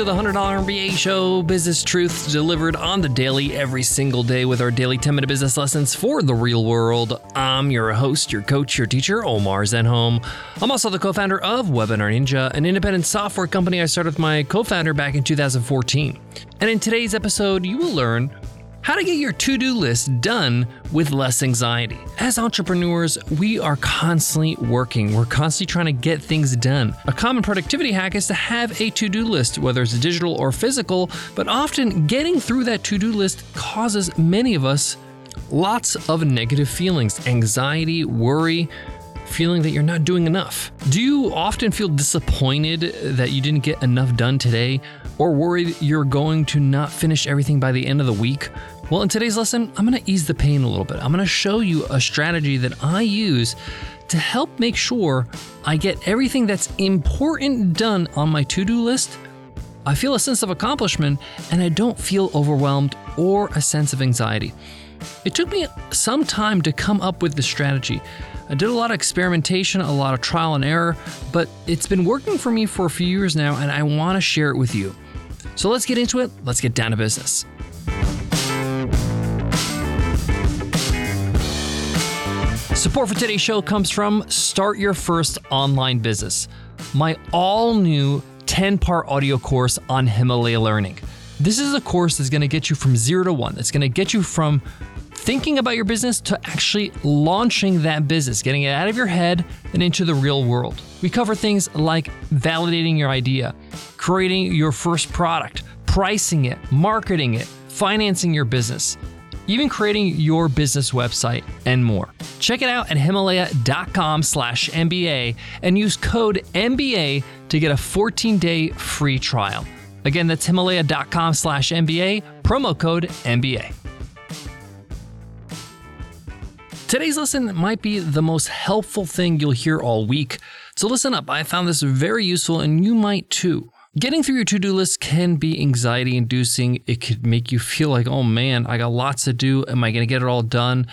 to the $100 MBA show, business truths delivered on the daily every single day with our daily 10 minute business lessons for the real world. I'm your host, your coach, your teacher, Omar Zenhom. I'm also the co founder of Webinar Ninja, an independent software company I started with my co founder back in 2014. And in today's episode, you will learn how to get your to do list done with less anxiety. As entrepreneurs, we are constantly working, we're constantly trying to get things done. A common productivity hack is to have a to do list, whether it's digital or physical, but often getting through that to do list causes many of us lots of negative feelings, anxiety, worry feeling that you're not doing enough? Do you often feel disappointed that you didn't get enough done today or worried you're going to not finish everything by the end of the week? Well, in today's lesson, I'm going to ease the pain a little bit. I'm going to show you a strategy that I use to help make sure I get everything that's important done on my to do list. I feel a sense of accomplishment and I don't feel overwhelmed or a sense of anxiety. It took me some time to come up with the strategy. I did a lot of experimentation, a lot of trial and error, but it's been working for me for a few years now, and I want to share it with you. So let's get into it. Let's get down to business. Support for today's show comes from Start Your First Online Business, my all new 10 part audio course on Himalaya Learning. This is a course that's going to get you from zero to one. It's going to get you from thinking about your business to actually launching that business, getting it out of your head and into the real world. We cover things like validating your idea, creating your first product, pricing it, marketing it, financing your business, even creating your business website and more. Check it out at himalaya.com slash MBA and use code MBA to get a 14-day free trial. Again, that's himalaya.com slash MBA, promo code MBA. Today's lesson might be the most helpful thing you'll hear all week. So listen up, I found this very useful and you might too. Getting through your to do list can be anxiety inducing. It could make you feel like, oh man, I got lots to do. Am I going to get it all done?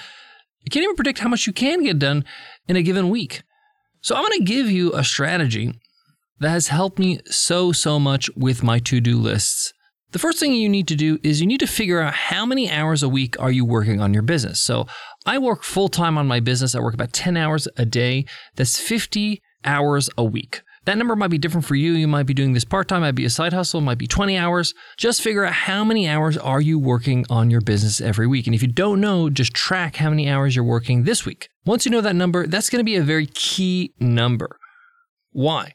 You can't even predict how much you can get done in a given week. So I'm going to give you a strategy that has helped me so, so much with my to do lists. The first thing you need to do is you need to figure out how many hours a week are you working on your business. So I work full time on my business. I work about 10 hours a day. That's 50 hours a week. That number might be different for you. You might be doing this part time, might be a side hustle, might be 20 hours. Just figure out how many hours are you working on your business every week. And if you don't know, just track how many hours you're working this week. Once you know that number, that's going to be a very key number. Why?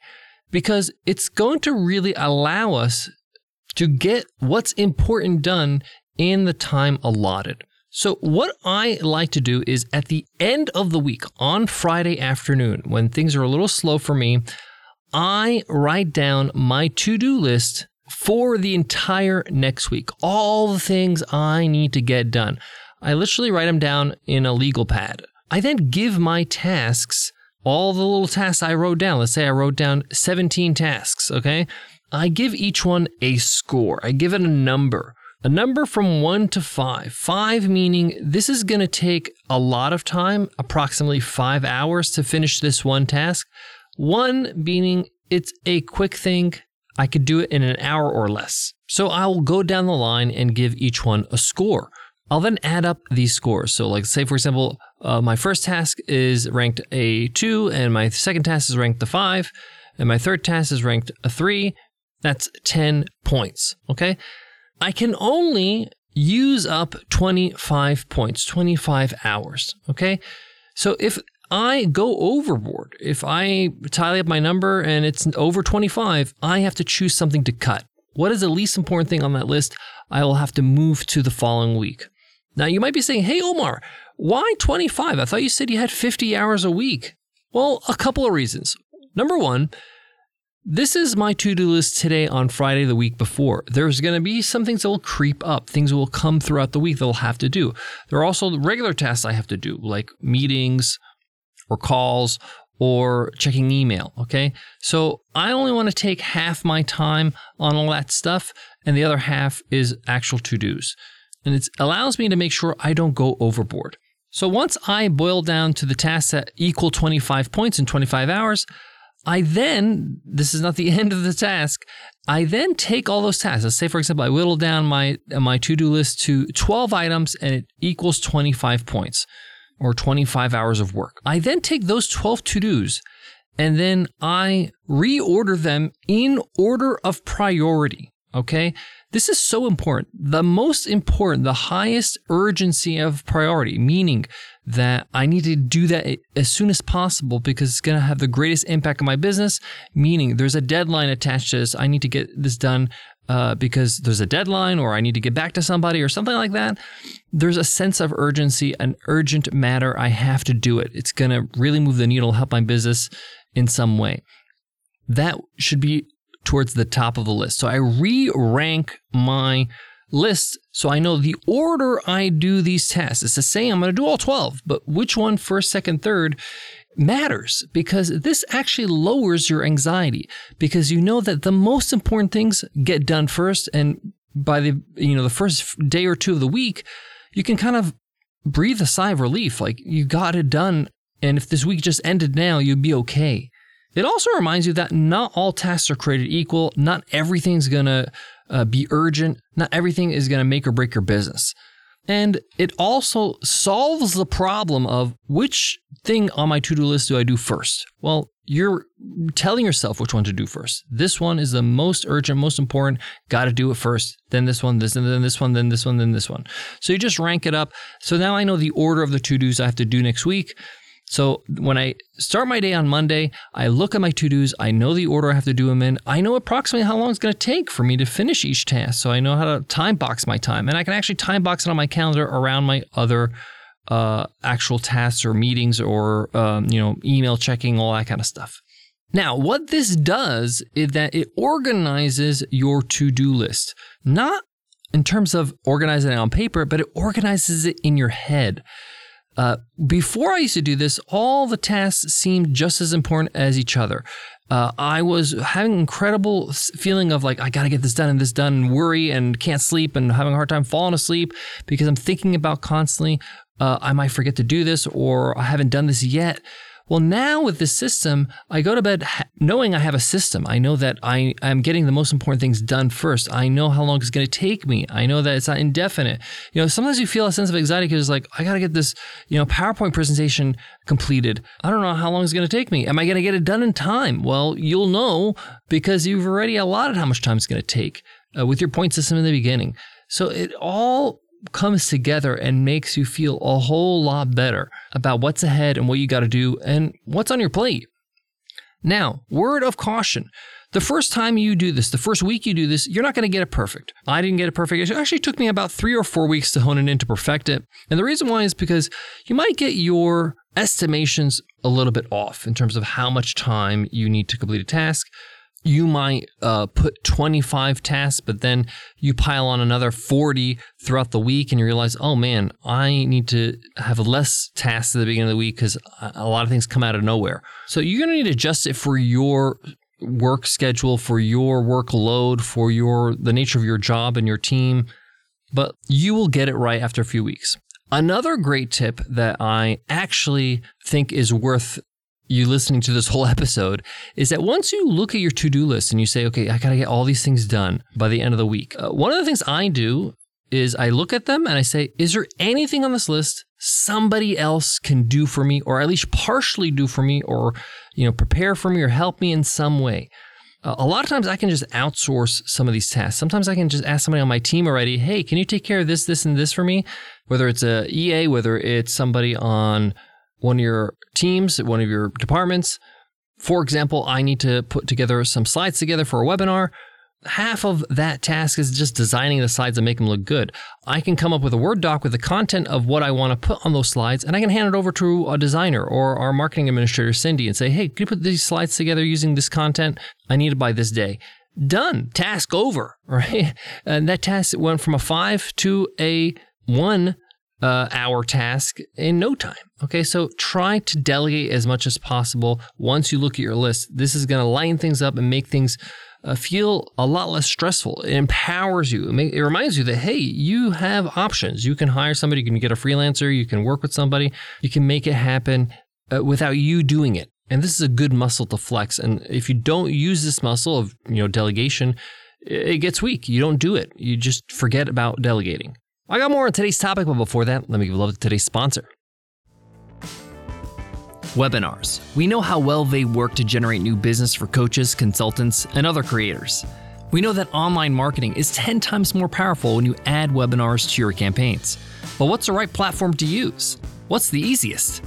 Because it's going to really allow us to get what's important done in the time allotted. So, what I like to do is at the end of the week, on Friday afternoon, when things are a little slow for me, I write down my to do list for the entire next week, all the things I need to get done. I literally write them down in a legal pad. I then give my tasks, all the little tasks I wrote down. Let's say I wrote down 17 tasks, okay? I give each one a score. I give it a number. A number from one to five. Five meaning this is going to take a lot of time, approximately five hours to finish this one task. One meaning it's a quick thing. I could do it in an hour or less. So I will go down the line and give each one a score. I'll then add up these scores. So, like, say, for example, uh, my first task is ranked a two, and my second task is ranked a five, and my third task is ranked a three, that's 10 points. Okay. I can only use up 25 points, 25 hours. Okay. So if I go overboard, if I tally up my number and it's over 25, I have to choose something to cut. What is the least important thing on that list? I will have to move to the following week. Now, you might be saying, hey, Omar, why 25? I thought you said you had 50 hours a week. Well, a couple of reasons. Number one, this is my to do list today on Friday the week before. There's going to be some things that will creep up, things that will come throughout the week that I'll have to do. There are also regular tasks I have to do, like meetings or calls or checking email. Okay. So I only want to take half my time on all that stuff, and the other half is actual to dos. And it allows me to make sure I don't go overboard. So once I boil down to the tasks that equal 25 points in 25 hours, I then, this is not the end of the task, I then take all those tasks. Let's say, for example, I whittle down my my to do list to 12 items and it equals 25 points or 25 hours of work. I then take those 12 to dos and then I reorder them in order of priority. Okay. This is so important. The most important, the highest urgency of priority, meaning that I need to do that as soon as possible because it's going to have the greatest impact on my business. Meaning there's a deadline attached to this. I need to get this done uh, because there's a deadline or I need to get back to somebody or something like that. There's a sense of urgency, an urgent matter. I have to do it. It's going to really move the needle, help my business in some way. That should be towards the top of the list. So I re rank my list so I know the order I do these tests. It's the same, I'm going to do all 12, but which one first, second, third matters because this actually lowers your anxiety because you know that the most important things get done first and by the you know the first day or two of the week you can kind of breathe a sigh of relief like you got it done and if this week just ended now you'd be okay it also reminds you that not all tasks are created equal. Not everything's going to uh, be urgent. Not everything is going to make or break your business. And it also solves the problem of which thing on my to do list do I do first? Well, you're telling yourself which one to do first. This one is the most urgent, most important. Got to do it first. Then this one, this, and then this one, then this one, then this one. So you just rank it up. So now I know the order of the to dos I have to do next week. So when I start my day on Monday, I look at my to dos. I know the order I have to do them in. I know approximately how long it's going to take for me to finish each task. So I know how to time box my time. And I can actually time box it on my calendar around my other uh, actual tasks or meetings or, um, you know, email checking, all that kind of stuff. Now, what this does is that it organizes your to do list, not in terms of organizing it on paper, but it organizes it in your head. Uh, before I used to do this, all the tasks seemed just as important as each other. Uh, I was having incredible feeling of like I got to get this done and this done, and worry and can't sleep and having a hard time falling asleep because I'm thinking about constantly. Uh, I might forget to do this or I haven't done this yet. Well, now with this system, I go to bed knowing I have a system. I know that I am getting the most important things done first. I know how long it's going to take me. I know that it's not indefinite. You know, sometimes you feel a sense of anxiety because it's like, I got to get this, you know, PowerPoint presentation completed. I don't know how long it's going to take me. Am I going to get it done in time? Well, you'll know because you've already allotted how much time it's going to take uh, with your point system in the beginning. So it all comes together and makes you feel a whole lot better about what's ahead and what you got to do and what's on your plate. Now, word of caution. The first time you do this, the first week you do this, you're not going to get it perfect. I didn't get it perfect. It actually took me about three or four weeks to hone it in to perfect it. And the reason why is because you might get your estimations a little bit off in terms of how much time you need to complete a task you might uh, put 25 tasks, but then you pile on another 40 throughout the week and you realize, oh man, I need to have less tasks at the beginning of the week because a lot of things come out of nowhere. So you're going to need to adjust it for your work schedule, for your workload, for your the nature of your job and your team, but you will get it right after a few weeks. Another great tip that I actually think is worth you listening to this whole episode is that once you look at your to do list and you say, okay, I got to get all these things done by the end of the week, uh, one of the things I do is I look at them and I say, is there anything on this list somebody else can do for me or at least partially do for me or, you know, prepare for me or help me in some way? Uh, a lot of times I can just outsource some of these tasks. Sometimes I can just ask somebody on my team already, hey, can you take care of this, this, and this for me? Whether it's a EA, whether it's somebody on one of your teams, one of your departments. For example, I need to put together some slides together for a webinar. Half of that task is just designing the slides and make them look good. I can come up with a Word doc with the content of what I want to put on those slides, and I can hand it over to a designer or our marketing administrator, Cindy, and say, hey, can you put these slides together using this content? I need it by this day. Done. Task over, right? And that task went from a five to a one uh, hour task in no time. Okay, so try to delegate as much as possible once you look at your list. This is going to lighten things up and make things uh, feel a lot less stressful. It empowers you. It, it, reminds you that, hey, you have options. You can hire somebody, you can get a freelancer, you can work with somebody, you can make it happen uh, without you doing it. And this is a good muscle to flex. And if you don't use this muscle of, you know, delegation, it gets weak. You don't do it. You just forget about delegating. I got more on today's topic, but before that, let me give love to today's sponsor. Webinars. We know how well they work to generate new business for coaches, consultants, and other creators. We know that online marketing is 10 times more powerful when you add webinars to your campaigns. But what's the right platform to use? What's the easiest?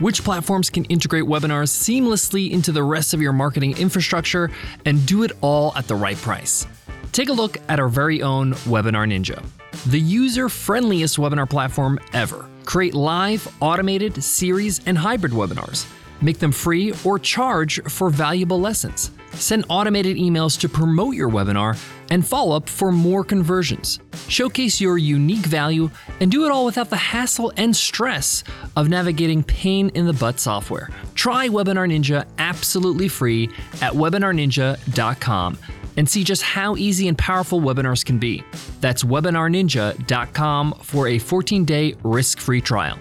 Which platforms can integrate webinars seamlessly into the rest of your marketing infrastructure and do it all at the right price? Take a look at our very own Webinar Ninja, the user friendliest webinar platform ever. Create live, automated, series, and hybrid webinars. Make them free or charge for valuable lessons. Send automated emails to promote your webinar and follow up for more conversions. Showcase your unique value and do it all without the hassle and stress of navigating pain in the butt software. Try Webinar Ninja absolutely free at webinarninja.com and see just how easy and powerful webinars can be. That's webinarninja.com for a 14 day risk free trial.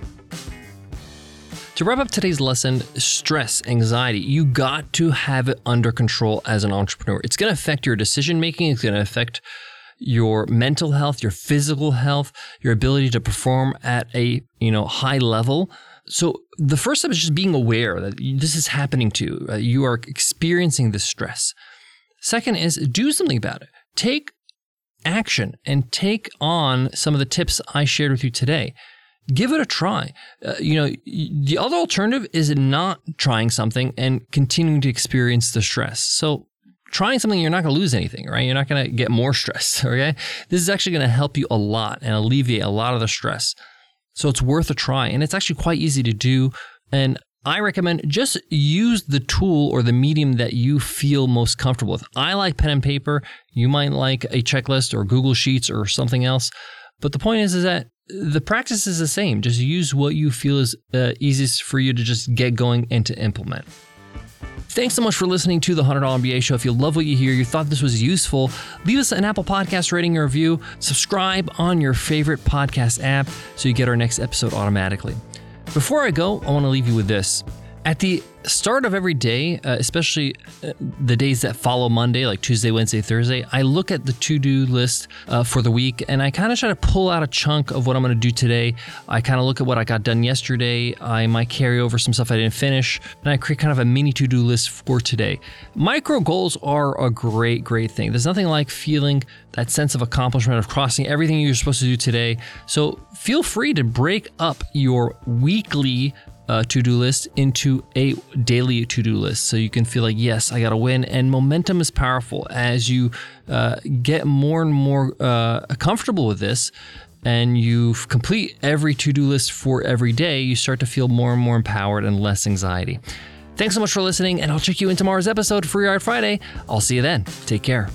To wrap up today's lesson, stress, anxiety, you got to have it under control as an entrepreneur. It's going to affect your decision making, it's going to affect your mental health, your physical health, your ability to perform at a, you know, high level. So the first step is just being aware that this is happening to you. You are experiencing this stress. Second is do something about it. Take action and take on some of the tips I shared with you today. Give it a try. Uh, you know, the other alternative is not trying something and continuing to experience the stress. So, trying something, you're not going to lose anything, right? You're not going to get more stress, okay? This is actually going to help you a lot and alleviate a lot of the stress. So, it's worth a try. And it's actually quite easy to do. And I recommend just use the tool or the medium that you feel most comfortable with. I like pen and paper. You might like a checklist or Google Sheets or something else. But the point is, is that the practice is the same. Just use what you feel is uh, easiest for you to just get going and to implement. Thanks so much for listening to the $100 MBA show. If you love what you hear, you thought this was useful, leave us an Apple Podcast rating or review. Subscribe on your favorite podcast app so you get our next episode automatically. Before I go, I want to leave you with this. At the start of every day, uh, especially uh, the days that follow Monday, like Tuesday, Wednesday, Thursday, I look at the to do list uh, for the week and I kind of try to pull out a chunk of what I'm going to do today. I kind of look at what I got done yesterday. I might carry over some stuff I didn't finish, and I create kind of a mini to do list for today. Micro goals are a great, great thing. There's nothing like feeling that sense of accomplishment of crossing everything you're supposed to do today. So feel free to break up your weekly uh, to do list into a daily to do list. So you can feel like, yes, I got to win. And momentum is powerful as you uh, get more and more uh, comfortable with this and you complete every to do list for every day, you start to feel more and more empowered and less anxiety. Thanks so much for listening, and I'll check you in tomorrow's episode, Free Art Friday. I'll see you then. Take care.